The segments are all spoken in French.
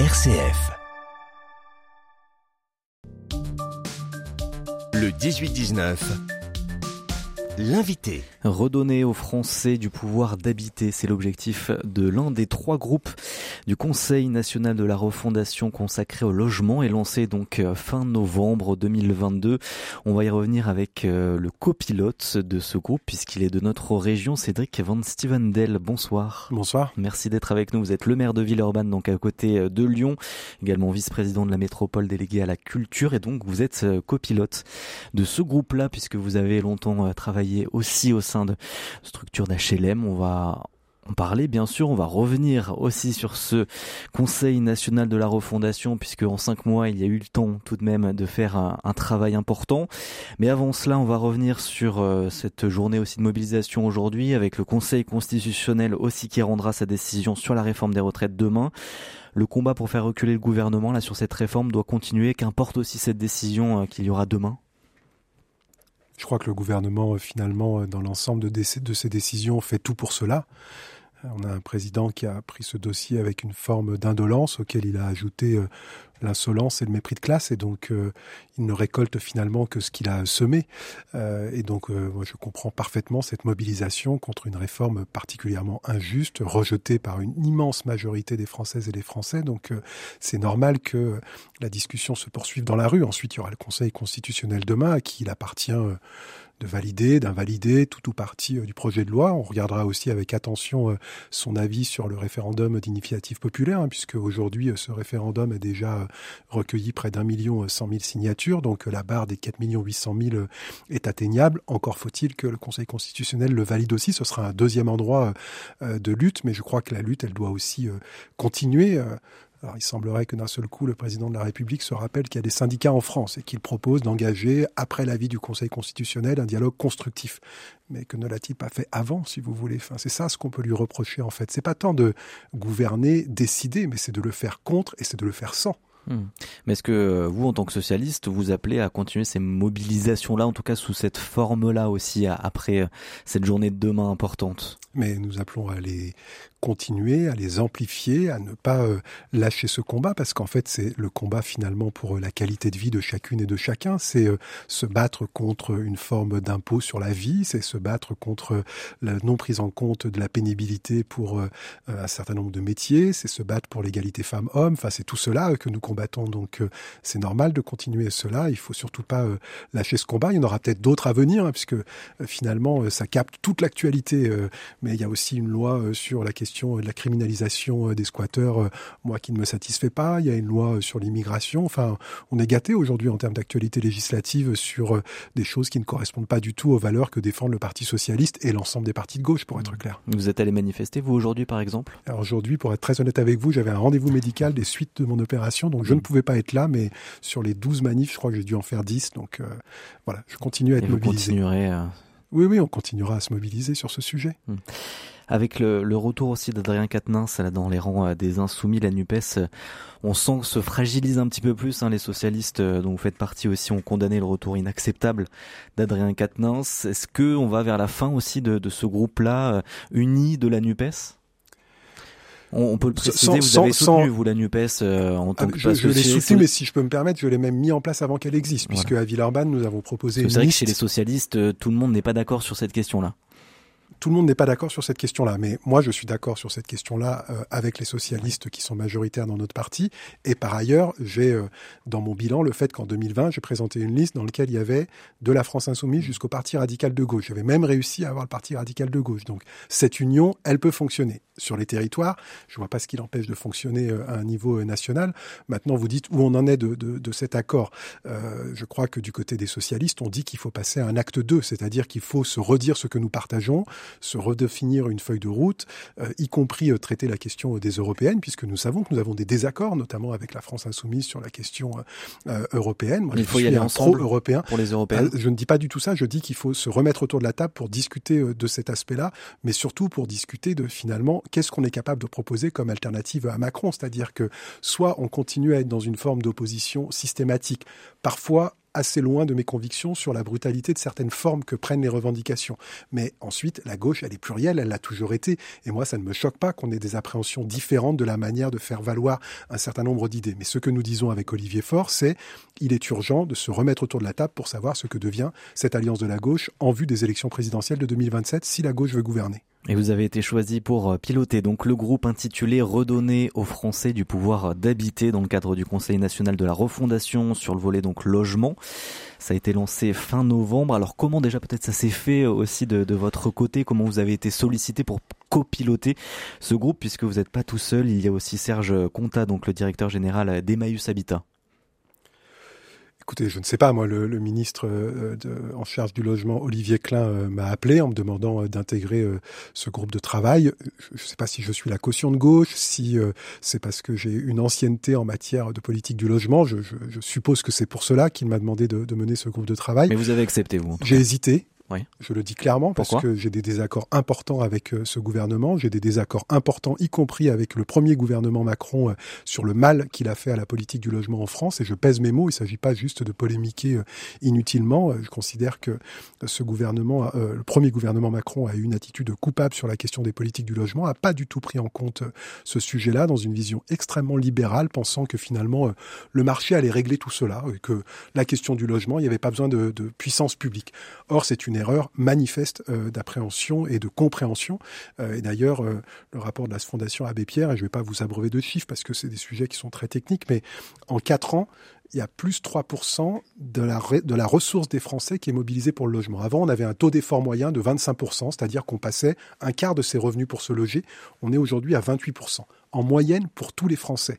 RCF. Le 18-19. L'invité. Redonner aux Français du pouvoir d'habiter, c'est l'objectif de l'un des trois groupes du Conseil national de la refondation consacré au logement et lancé donc euh, fin novembre 2022. On va y revenir avec euh, le copilote de ce groupe puisqu'il est de notre région, Cédric Van Stevendel. Bonsoir. Bonsoir. Merci d'être avec nous. Vous êtes le maire de Villeurbanne, donc à côté euh, de Lyon, également vice-président de la métropole délégué à la culture et donc vous êtes copilote de ce groupe-là puisque vous avez longtemps travaillé aussi au sein de structures d'HLM. On va en parler bien sûr, on va revenir aussi sur ce Conseil national de la refondation puisque en cinq mois il y a eu le temps tout de même de faire un, travail important. Mais avant cela, on va revenir sur euh, cette journée aussi de mobilisation aujourd'hui avec le Conseil constitutionnel aussi qui rendra sa décision sur la réforme des retraites demain. Le combat pour faire reculer le gouvernement là sur cette réforme doit continuer, qu'importe aussi cette décision euh, qu'il y aura demain. Je crois que le gouvernement, euh, finalement, euh, dans l'ensemble de, ses décisions, fait tout pour cela. Euh, on a un président qui a pris ce dossier avec une forme d'indolence auquel il a ajouté l'insolence et le mépris de classe et donc euh, il ne récolte finalement que ce qu'il a semé. Euh, et donc euh, moi je comprends parfaitement cette mobilisation contre une réforme particulièrement injuste rejetée par une immense majorité des Françaises et des Français. Donc c'est normal que la discussion se poursuive dans la rue. Ensuite il y aura le Conseil constitutionnel demain à qui il appartient de valider, d'invalider tout ou partie du projet de loi. On regardera aussi avec attention son avis sur le référendum d'initiative populaire, hein, puisque aujourd'hui ce référendum est déjà recueilli près d'un million cent mille signatures, donc la barre des 4 millions 800 000 est atteignable. Encore faut-il que le Conseil constitutionnel le valide aussi. Ce sera un deuxième endroit euh, de lutte, mais je crois que la lutte, elle doit aussi euh, continuer. Alors, il semblerait que d'un seul coup, le président de la République se rappelle qu'il y a des syndicats en France et qu'il propose d'engager, après l'avis du Conseil constitutionnel, un dialogue constructif. Mais que ne l'a-t-il pas fait avant, si vous voulez? Enfin, C'est ça ce qu'on peut lui reprocher, en fait. C'est pas tant de gouverner, décider, mais c'est de le faire contre et c'est de le faire sans. Hmm. Mais est-ce que euh, vous, en tant que socialiste, vous appelez à continuer ces mobilisations-là, en tout cas sous cette forme-là aussi, après euh, cette journée de demain importante? Mais nous appelons à les continuer, à les amplifier, à ne pas euh, lâcher ce combat, parce qu'en fait c'est le combat finalement pour euh, la qualité de vie de chacune et de chacun, c'est euh, se battre contre une forme d'impôt sur la vie, c'est se battre contre la non prise en compte de la pénibilité pour un certain nombre de métiers, c'est se battre pour l'égalité femmes-hommes, enfin c'est tout cela que nous combattons, donc c'est normal de continuer cela, il faut surtout pas lâcher ce combat, il y en aura peut-être d'autres à venir, hein, puisque finalement ça capte toute l'actualité, mais il y a aussi une loi sur la question de la criminalisation euh, des squatteurs, euh, moi qui ne me satisfait pas. Il y a une loi euh, sur l'immigration. Enfin, on est gâté aujourd'hui en termes d'actualité législative sur des choses qui ne correspondent pas du tout aux valeurs que défendent le Parti socialiste et l'ensemble des partis de gauche, pour être mmh. clair. Vous êtes allé manifester, vous, aujourd'hui, par exemple? Alors aujourd'hui, pour être très honnête avec vous, j'avais un rendez-vous médical des suites de mon opération, donc je ne mmh. pouvais pas être là, mais sur les 12 manifs, je crois que j'ai dû en faire 10. Donc voilà, je continue à être et mobilisé. Continuerez Oui, oui, on continuera à se mobiliser sur ce sujet. Mmh. Avec le, retour aussi d'Adrien Quatennens dans les rangs euh, des Insoumis, la NUPES, euh, on sent que se fragilise un petit peu plus. Hein, les socialistes euh, dont vous faites partie aussi ont condamné le retour inacceptable d'Adrien Quatennens. Est-ce que on va vers la fin aussi de, ce groupe-là uni de la NUPES? On, peut le préciser, vous avez soutenu, vous, la NUPES, en tant ah, que Je, je l'ai soutenu, mais si je peux me permettre, je l'ai même mis en place avant qu'elle existe, puisque à Villeurbanne, nous avons proposé C'est vrai que chez les socialistes, tout le monde n'est pas d'accord sur cette question-là tout le monde n'est pas d'accord sur cette question-là, mais moi je suis d'accord sur cette question-là euh, avec les socialistes qui sont majoritaires dans notre parti. Et par ailleurs, j'ai euh, dans mon bilan le fait qu'en 2020, j'ai présenté une liste dans laquelle il y avait de la France insoumise jusqu'au Parti radical de gauche. J'avais même réussi à avoir le Parti radical de gauche. Donc cette union, elle peut fonctionner sur les territoires. Je ne vois pas ce qui l'empêche de fonctionner euh, à un niveau national. Maintenant, vous dites où on en est de, de, de cet accord. Euh, je crois que du côté des socialistes, on dit qu'il faut passer à un acte 2, c'est-à-dire qu'il faut se redire ce que nous partageons, se redéfinir une feuille de route, euh, y compris euh, traiter la question des européennes, puisque nous savons que nous avons des désaccords, notamment avec la France insoumise sur la question euh, européenne. Moi, il faut y aller ensemble européen. pour les européennes. je ne dis pas du tout ça. Je dis qu'il faut se remettre autour de la table pour discuter de cet aspect-là, mais surtout pour discuter de finalement qu'est-ce qu'on est capable de proposer comme alternative à Macron, c'est-à-dire que soit on continue à être dans une forme d'opposition systématique, parfois assez loin de mes convictions sur la brutalité de certaines formes que prennent les revendications. Mais ensuite, la gauche, elle est plurielle, elle l'a toujours été. Et moi, ça ne me choque pas qu'on ait des appréhensions différentes de la manière de faire valoir un certain nombre d'idées. Mais ce que nous disons avec Olivier Faure, c'est il est urgent de se remettre autour de la table pour savoir ce que devient cette alliance de la gauche en vue des élections présidentielles de 2027 si la gauche veut gouverner. Et vous avez été choisi pour euh, piloter donc le groupe intitulé Redonner aux Français du pouvoir d'habiter dans le cadre du Conseil national de la refondation sur le volet donc logement. Ça a été lancé fin novembre. Alors comment déjà peut-être ça s'est fait aussi de, de, votre côté? Comment vous avez été sollicité pour copiloter ce groupe? Puisque vous n'êtes pas tout seul Il y a aussi Serge Conta, donc le directeur général d'Emmaüs Habitat. Écoutez, je ne sais pas, moi, le, le ministre euh, de, en charge du logement, Olivier Klein, euh, m'a appelé en me demandant euh, d'intégrer ce groupe de travail. Je ne sais pas si je suis la caution de gauche, si c'est parce que j'ai une ancienneté en matière de politique du logement. Je, je, je suppose que c'est pour cela qu'il m'a demandé de, de, mener ce groupe de travail. Mais vous avez accepté, vous J'ai hésité. Oui. Je le dis clairement parce Pourquoi que j'ai des désaccords importants avec euh, ce gouvernement. J'ai des désaccords importants, y compris avec le premier gouvernement Macron, euh, sur le mal qu'il a fait à la politique du logement en France. Et je pèse mes mots. Il ne s'agit pas juste de polémiquer euh, inutilement. Je considère que ce gouvernement, le premier gouvernement Macron, a eu une attitude coupable sur la question des politiques du logement, a pas du tout pris en compte ce sujet-là dans une vision extrêmement libérale, pensant que finalement le marché allait régler tout cela, et que la question du logement, il n'y avait pas besoin de, de puissance publique. Or, c'est une erreur manifeste euh, d'appréhension et de compréhension. Euh, et d'ailleurs, euh, le rapport de la Fondation Abbé Pierre, et je ne vais pas vous abreuver de chiffres parce que c'est des sujets qui sont très techniques, mais en quatre ans, il y a plus 3% de la, de la ressource des Français qui est mobilisée pour le logement. Avant, on avait un taux d'effort moyen de 25%, c'est-à-dire qu'on passait un quart de ses revenus pour se loger. On est aujourd'hui à 28% en moyenne pour tous les Français.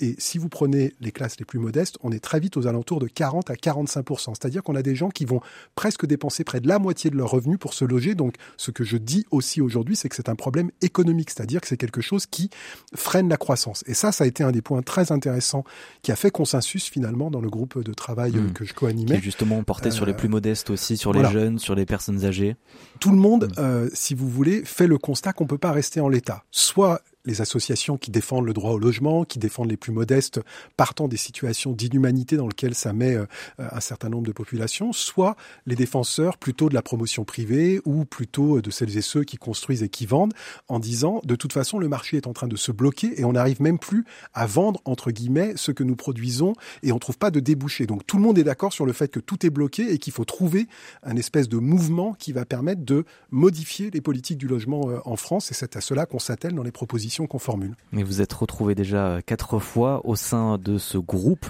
Et si vous prenez les classes les plus modestes, on est très vite aux alentours de 40 à 45 C'est-à-dire qu'on a des gens qui vont presque dépenser près de la moitié de leurs revenus pour se loger. Donc, ce que je dis aussi aujourd'hui, c'est que c'est un problème économique, c'est-à-dire que c'est quelque chose qui freine la croissance. Et ça, ça a été un des points très intéressants qui a fait consensus finalement dans le groupe de travail mmh. que je co-animais. Qui justement porté euh, sur les plus modestes aussi, sur les voilà. jeunes, sur les personnes âgées. Tout le monde, mmh. euh, si vous voulez, fait le constat qu'on peut pas rester en l'état. Soit les associations qui défendent le droit au logement, qui défendent les plus modestes, partant des situations d'inhumanité dans lesquelles ça met euh, un certain nombre de populations, soit les défenseurs plutôt de la promotion privée ou plutôt de celles et ceux qui construisent et qui vendent, en disant de toute façon le marché est en train de se bloquer et on n'arrive même plus à vendre entre guillemets ce que nous produisons et on trouve pas de débouché. Donc tout le monde est d'accord sur le fait que tout est bloqué et qu'il faut trouver un espèce de mouvement qui va permettre de modifier les politiques du logement euh, en France et c'est à cela qu'on s'attelle dans les propositions qu'on formule. Mais vous êtes retrouvé déjà quatre fois au sein de ce groupe.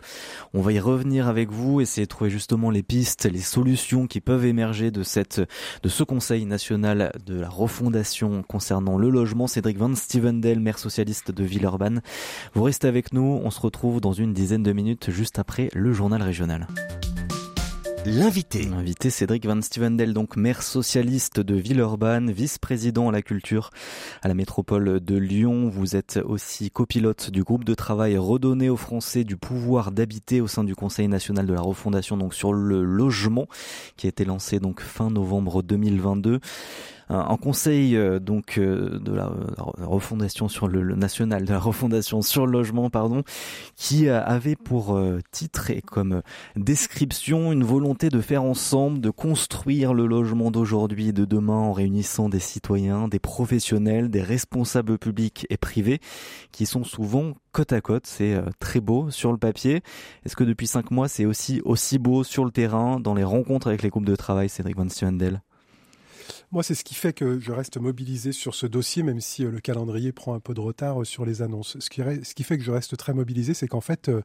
On va y revenir avec vous, essayer de trouver justement les pistes, les solutions qui peuvent émerger de cette, de ce Conseil national de la refondation concernant le logement. Cédric Van Stevendel, maire socialiste de Villeurbanne. Vous restez avec nous. On se retrouve dans une dizaine de minutes juste après le journal régional. L'invité. L'invité Cédric Van Stevendel, donc maire socialiste de Villeurbanne, vice-président à la culture à la métropole de Lyon. Vous êtes aussi copilote du groupe de travail redonné aux Français du pouvoir d'habiter au sein du Conseil national de la refondation, donc sur le logement, qui a été lancé donc fin novembre 2022 en conseil euh, donc euh, de la refondation sur le, le, national de la refondation sur le logement pardon qui avait pour euh, titre et comme description une volonté de faire ensemble de construire le logement d'aujourd'hui et de demain en réunissant des citoyens des professionnels des responsables publics et privés qui sont souvent côte à côte. C'est très beau sur le papier. Est-ce que depuis cinq mois c'est aussi aussi beau sur le terrain dans les rencontres avec les groupes de travail Cédric Van Stevendel moi, c'est ce qui fait que je reste mobilisé sur ce dossier, même si euh, le calendrier prend un peu de retard euh, sur les annonces. Ce qui, ce qui fait que je reste très mobilisé, c'est qu'en fait, euh,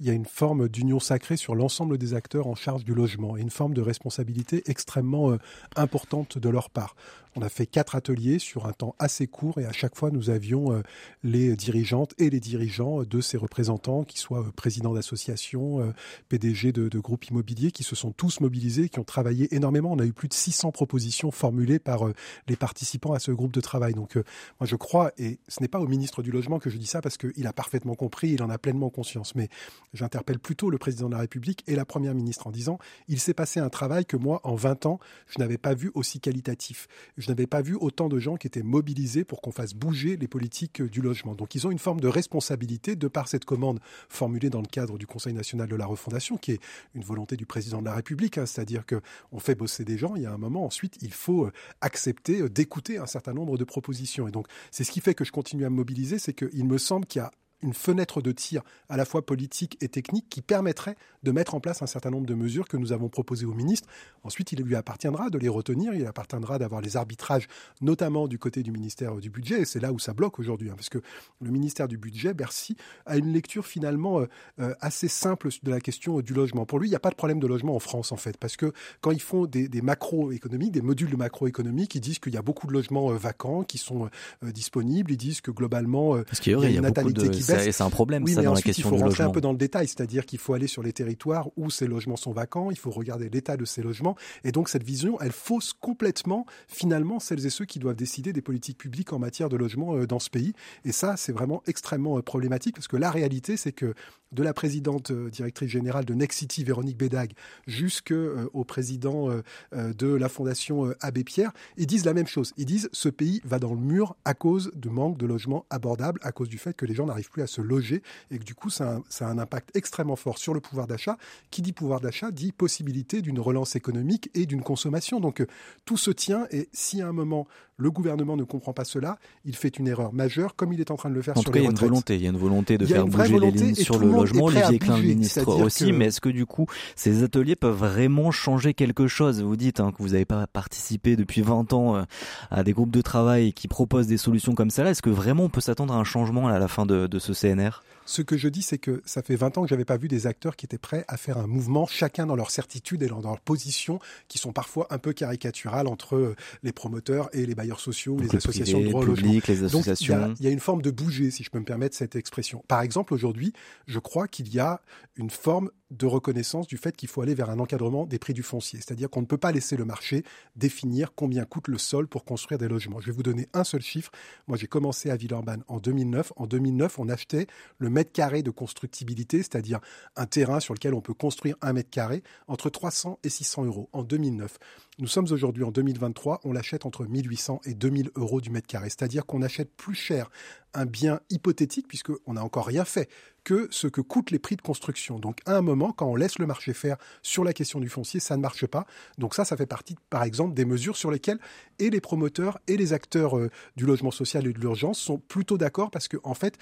il y a une forme d'union sacrée sur l'ensemble des acteurs en charge du logement et une forme de responsabilité extrêmement importante de leur part. On a fait quatre ateliers sur un temps assez court et à chaque fois nous avions euh, les dirigeantes et les dirigeants de ces représentants, qui soient euh, présidents d'associations, euh, PDG de, de, groupes immobiliers, qui se sont tous mobilisés, qui ont travaillé énormément. On a eu plus de 600 propositions formulées par les participants à ce groupe de travail. Donc moi je crois, et ce n'est pas au ministre du Logement que je dis ça parce qu'il a parfaitement compris, il en a pleinement conscience, mais j'interpelle plutôt le président de la République et la première ministre en disant il s'est passé un travail que moi, en 20 ans, je n'avais pas vu aussi qualitatif. Je n'avais pas vu autant de gens qui étaient mobilisés pour qu'on fasse bouger les politiques du logement. Donc ils ont une forme de responsabilité de par cette commande formulée dans le cadre du Conseil national de la refondation, qui est une volonté du président de la République, hein. c'est-à-dire que on fait bosser des gens, il y a un moment, ensuite, il faut euh, accepter euh, d'écouter un certain nombre de propositions. Et donc, c'est ce qui fait que je continue à me mobiliser, c'est qu'il me semble qu'il y a une fenêtre de tir à la fois politique et technique qui permettrait de mettre en place un certain nombre de mesures que nous avons proposées au ministre. Ensuite, il lui appartiendra de les retenir, il appartiendra d'avoir les arbitrages, notamment du côté du ministère du Budget, et c'est là où ça bloque aujourd'hui, hein, parce que le ministère du Budget, Bercy, a une lecture finalement euh, euh, assez simple de la question du logement. Pour lui, il n'y a pas de problème de logement en France, en fait, parce que quand ils font des, des macroéconomiques, des modules de macroéconomique, ils disent qu'il y a beaucoup de logements euh, vacants qui sont disponibles, ils disent que globalement, il y a une natalité qui c'est un problème oui, ça mais dans ensuite, la question il faut rentrer logement. un peu dans le détail, c'est-à-dire qu'il faut aller sur les territoires où ces logements sont vacants, il faut regarder l'état de ces logements, et donc cette vision, elle fausse complètement finalement celles et ceux qui doivent décider des politiques publiques en matière de logement euh, dans ce pays. Et ça, c'est vraiment extrêmement euh, problématique parce que la réalité, c'est que de la présidente euh, directrice générale de Nexity, Véronique Bédag, jusqu'au président de la fondation Abbé Pierre, ils disent la même chose. Ils disent ce pays va dans le mur à cause de manque de logements abordables, à cause du fait que les gens n'arrivent plus à se loger et que du coup, ça a, un, ça a un impact extrêmement fort sur le pouvoir d'achat. Qui dit pouvoir d'achat dit possibilité d'une relance économique et d'une consommation. Donc tout se tient et si à un moment le gouvernement ne comprend pas cela, il fait une erreur majeure comme il est en train de le faire en sur tout cas, il y a une volonté, il y a une volonté de faire bouger les lignes sur le le logement. Olivier Klein, le bouger, ministre aussi, que- mais est-ce que du coup, ces ateliers peuvent vraiment changer quelque chose? Vous dites hein, que vous n'avez pas participé depuis 20 ans euh, à des groupes de travail qui proposent des solutions comme ça. Est-ce que vraiment on peut s'attendre à un changement à la fin de, de ce CNR Ce que je dis, c'est que ça fait 20 ans que j'avais pas vu des acteurs qui étaient prêts à faire un mouvement, chacun dans leur certitude et dans leur position, qui sont parfois un peu caricaturales entre euh, les promoteurs et les bailleurs sociaux, Donc les le associations privé, de droit au logement. les Donc, il y, associations y a une forme de bouger, si je peux me permettre cette expression. Par exemple, aujourd'hui, je crois qu'il y a une forme de reconnaissance du fait qu'il faut aller vers un encadrement des prix du foncier. C'est-à-dire qu'on ne peut pas laisser le marché définir combien coûte le sol pour construire des logements. Je vais vous donner un seul chiffre. Moi, j'ai commencé à Villeurbanne en 2009. En 2009, on achetait le mètre carré de constructibilité, c'est-à-dire un terrain sur lequel on peut construire un mètre carré, entre 300 et 600 euros en 2009. Nous sommes aujourd'hui en 2023, on l'achète entre 1800 et 2000 euros du mètre carré. C'est-à-dire qu'on achète plus cher un bien hypothétique, puisqu'on n'a encore rien fait, que ce que coûtent les prix de construction. Donc à un moment, quand on laisse le marché faire sur la question du foncier, ça ne marche pas. Donc ça, ça fait partie, par exemple, des mesures sur lesquelles et les promoteurs et les acteurs euh, du logement social et de l'urgence sont plutôt d'accord, parce que en fait,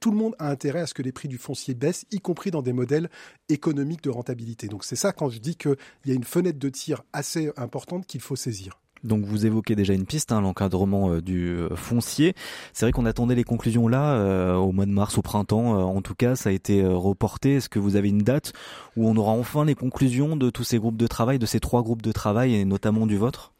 tout le monde a intérêt à ce que les prix du foncier baissent, y compris dans des modèles économiques de rentabilité. Donc c'est ça quand je dis qu'il y a une fenêtre de tir assez importante qu'il faut saisir. Donc vous évoquez déjà une piste, hein, l'encadrement euh, du euh, foncier. C'est vrai qu'on attendait les conclusions là euh, au mois de mars, au printemps. En tout cas, ça a été reporté. Est-ce que vous avez une date où on aura enfin les conclusions de tous ces groupes de travail, de ces trois groupes de travail et notamment du vôtre?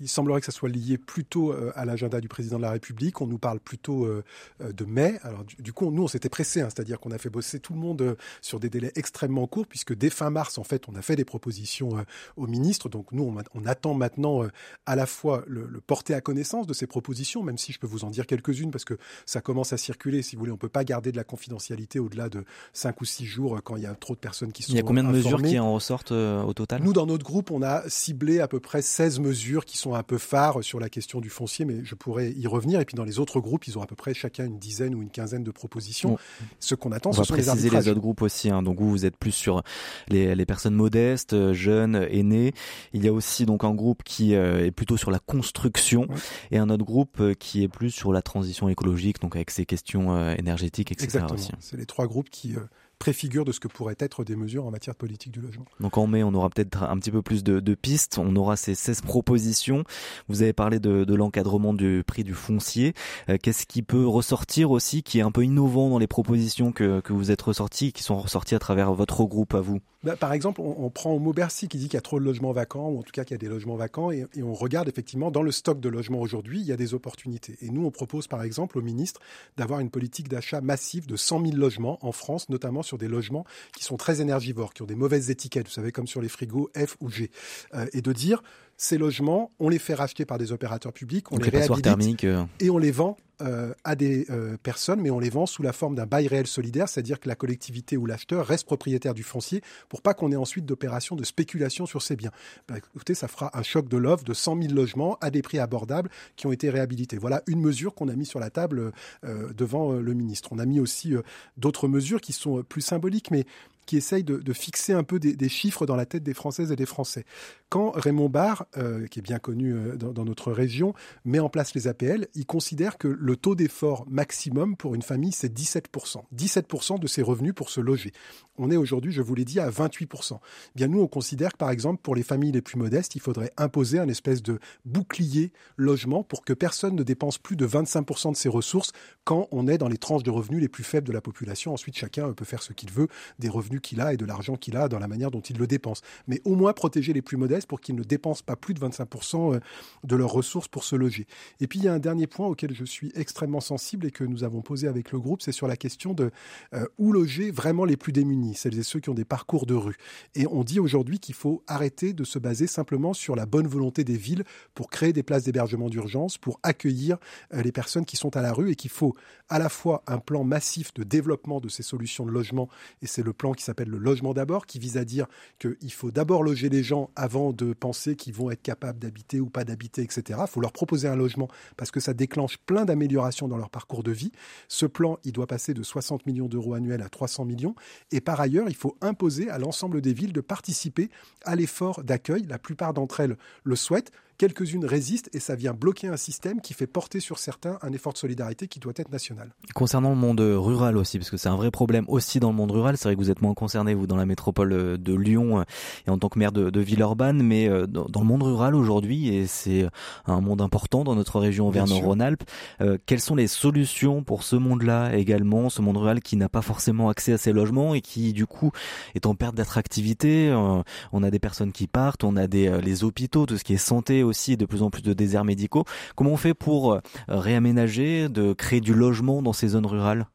Il semblerait que ça soit lié plutôt euh, à l'agenda du président de la République. On nous parle plutôt euh, euh, de mai. Alors du, coup, nous, on s'était pressé, hein, c'est-à-dire qu'on a fait bosser tout le monde sur des délais extrêmement courts, puisque dès fin mars, en fait, on a fait des propositions au ministre. Donc nous, on, on attend maintenant à la fois le, le, porter à connaissance de ces propositions, même si je peux vous en dire quelques-unes, parce que ça commence à circuler. Si vous voulez, on peut pas garder de la confidentialité au-delà de cinq ou six jours quand il y a trop de personnes qui sont Il y a combien de informées. mesures qui en ressortent euh, au total? Nous, dans notre groupe, on a ciblé à peu près 16 mesures qui sont un peu phares sur la question du foncier, mais je pourrais y revenir. Et puis dans les autres groupes, ils ont à peu près chacun une dizaine ou une quinzaine de propositions. Bon. Ce qu'on attend, On ce va sont les arbitrages. les autres groupes aussi. Hein. Donc vous, vous êtes plus sur les, les personnes modestes, euh, jeunes, aînés. Il y a aussi donc un groupe qui euh, est plutôt sur la construction Ouais. et un autre groupe euh, qui est plus sur la transition écologique, donc avec ces questions énergétiques, etc. Exactement. C'est les trois groupes qui préfigurent de ce que pourraient être des mesures en matière de politique du logement. Donc en mai, on aura peut-être un petit peu plus de, pistes. On aura ces 16 propositions. Vous avez parlé de, l'encadrement du prix du foncier. Euh, Qu'est-ce qui peut ressortir aussi, qui est un peu innovant dans les propositions que, que vous êtes ressortis, qui sont ressorties à travers votre groupe à vous? Bah, par exemple, on, on prend au mot Bercy qui dit qu'il y a trop de logements vacants, ou en tout cas qu'il y a des logements vacants, et, et on regarde effectivement dans le stock de logements aujourd'hui, il y a des opportunités. Et nous, on propose par exemple au ministre d'avoir une politique d'achat massive de 100 000 logements en France, notamment sur des logements qui sont très énergivores, qui ont des mauvaises étiquettes, vous savez, comme sur les frigos F ou G, Euh, et de dire Ces logements, on les fait racheter par des opérateurs publics, on Donc les réhabilite euh, et on les vend euh, à des euh, personnes, mais on les vend sous la forme d'un bail réel solidaire, c'est-à-dire que la collectivité ou l'acheteur reste propriétaire du foncier pour pas qu'on ait ensuite d'opérations de spéculation sur ces biens. Bah, écoutez, ça fera un choc de l'offre de 100 000 logements à des prix abordables qui ont été réhabilités. Voilà une mesure qu'on a mis sur la table euh, devant le ministre. On a mis aussi d'autres mesures qui sont plus symboliques, mais qui essayent de, fixer un peu des, chiffres dans la tête des Françaises et des Français. Quand Raymond Barre, qui est bien connu dans, dans notre région, met en place les APL, il considère que le taux d'effort maximum pour une famille, c'est 17%. 17% de ses revenus pour se loger. On est aujourd'hui, je vous l'ai dit, à 28%. Bien, nous, on considère que, par exemple, pour les familles les plus modestes, il faudrait imposer un espèce de bouclier logement pour que personne ne dépense plus de 25% de ses ressources quand on est dans les tranches de revenus les plus faibles de la population. Ensuite, chacun peut faire ce qu'il veut des revenus qu'il a et de l'argent qu'il a dans la manière dont il le dépense. Mais au moins protéger les plus modestes pour qu'ils ne dépensent pas plus de 25% euh, de leurs ressources pour se loger. Et puis, il y a un dernier point auquel je suis extrêmement sensible et que nous avons posé avec le groupe, c'est sur la question de euh, où loger vraiment les plus démunis, celles et ceux qui ont des parcours de rue. Et on dit aujourd'hui qu'il faut arrêter de se baser simplement sur la bonne volonté des villes pour créer des places d'hébergement d'urgence, pour accueillir euh, les personnes qui sont à la rue et qu'il faut à la fois un plan massif de développement de ces solutions de logement, et c'est le plan qui s'appelle le logement d'abord, qui vise à dire qu'il faut d'abord loger les gens avant de penser qu'ils vont être capables d'habiter ou pas d'habiter, etc. Il faut leur proposer un logement parce que ça déclenche plein d'améliorations dans leur parcours de vie. Ce plan, il doit passer de 60 millions d'euros annuels à 300 millions. Et par ailleurs, il faut imposer à l'ensemble des villes de participer à l'effort d'accueil. La plupart d'entre elles le souhaitent. Quelques-unes résistent et ça vient bloquer un système qui fait porter sur certains un effort de solidarité qui doit être national. Concernant le monde rural aussi, parce que c'est un vrai problème aussi dans le monde rural. C'est vrai que vous êtes moins concerné, vous, dans la métropole euh, de Lyon euh, et en tant que maire de, de Villeurbanne, mais euh, dans, dans le monde rural aujourd'hui, et c'est un monde important dans notre région. Auvergne-Rhône-Alpes, euh, quelles sont les solutions pour ce monde-là également, ce monde rural qui n'a pas forcément accès à ces logements et qui, du coup, est en perte d'attractivité Euh, On a des personnes qui partent, on a des, euh, les hôpitaux, tout ce qui est santé aussi, de plus en plus de déserts médicaux. Comment on fait pour euh, réaménager, de créer du logement dans ces zones rurales?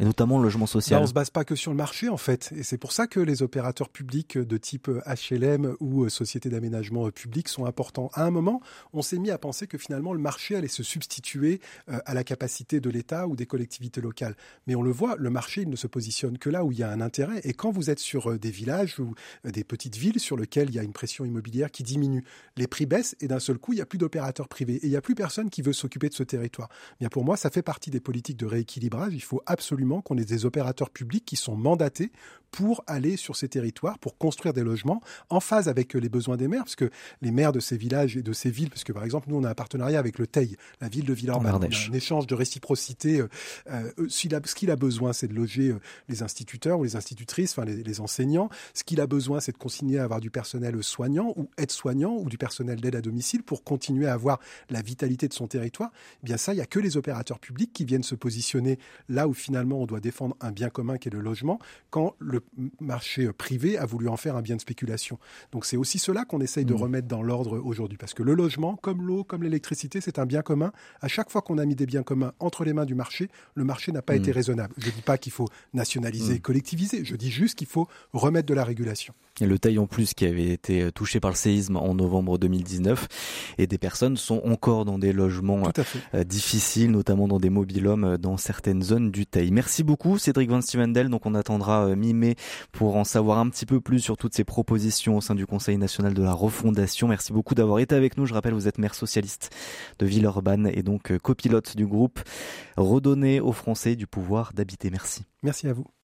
Et notamment le logement Là, social on se base pas que sur le marché en fait, et c'est pour ça que les opérateurs publics de type HLM ou euh, société d'aménagement euh, public sont importants. À un moment, on s'est mis à penser que finalement le marché allait se substituer euh, à la capacité de l'État ou des collectivités locales. Mais on le voit, le marché il ne se positionne que là où il y a un intérêt. Et quand vous êtes sur des villages ou des petites villes sur lesquelles il y a une pression immobilière qui diminue, les prix baissent et d'un seul coup il n'y a plus d'opérateurs privés et il n'y a plus personne qui veut s'occuper de ce territoire. Bien pour moi, ça fait partie des politiques de rééquilibrage. Il faut absolument qu'on ait des opérateurs publics qui sont mandatés pour aller sur ces territoires, pour construire des logements en phase avec euh, les besoins des maires, parce que les maires de ces villages et de ces villes, parce que par exemple nous on a un partenariat avec le TEI, la ville de Villeurbanne, un échange de réciprocité. euh, euh, a- ce qu'il a besoin, c'est de loger euh, les instituteurs ou les institutrices, enfin les, les enseignants. Ce qu'il a besoin, c'est de continuer à avoir du personnel soignant ou aide-soignant ou du personnel d'aide à domicile pour continuer à avoir la vitalité de son territoire. Eh bien ça, il y a que les opérateurs publics qui viennent se positionner là où finalement on doit défendre un bien commun qui est le logement, quand le marché euh, privé a voulu en faire un bien de spéculation. Donc c'est aussi cela qu'on essaye de Mhm. remettre dans l'ordre aujourd'hui, parce que le logement, comme l'eau, comme l'électricité, c'est un bien commun. À chaque fois qu'on a mis des biens communs entre les mains du marché, le marché n'a pas Mhm. été raisonnable. Je ne dis pas qu'il faut nationaliser, Mhm. collectiviser, je dis juste qu'il faut remettre de la régulation. Et le taille en plus qui avait été touché par le séisme en novembre 2019 et des personnes sont encore dans des logements euh, difficiles, notamment dans des mobilhomes euh, dans certaines zones du Teil. Merci beaucoup Cédric Van Stevendel. Donc on attendra euh, mi-mai pour en savoir un petit peu plus sur toutes ces propositions au sein du Conseil national de la refondation. Merci beaucoup d'avoir été avec nous. Je rappelle, vous êtes maire socialiste de Villeurbanne et donc euh, copilote du groupe Redonner aux Français du pouvoir d'habiter. Merci. Merci à vous.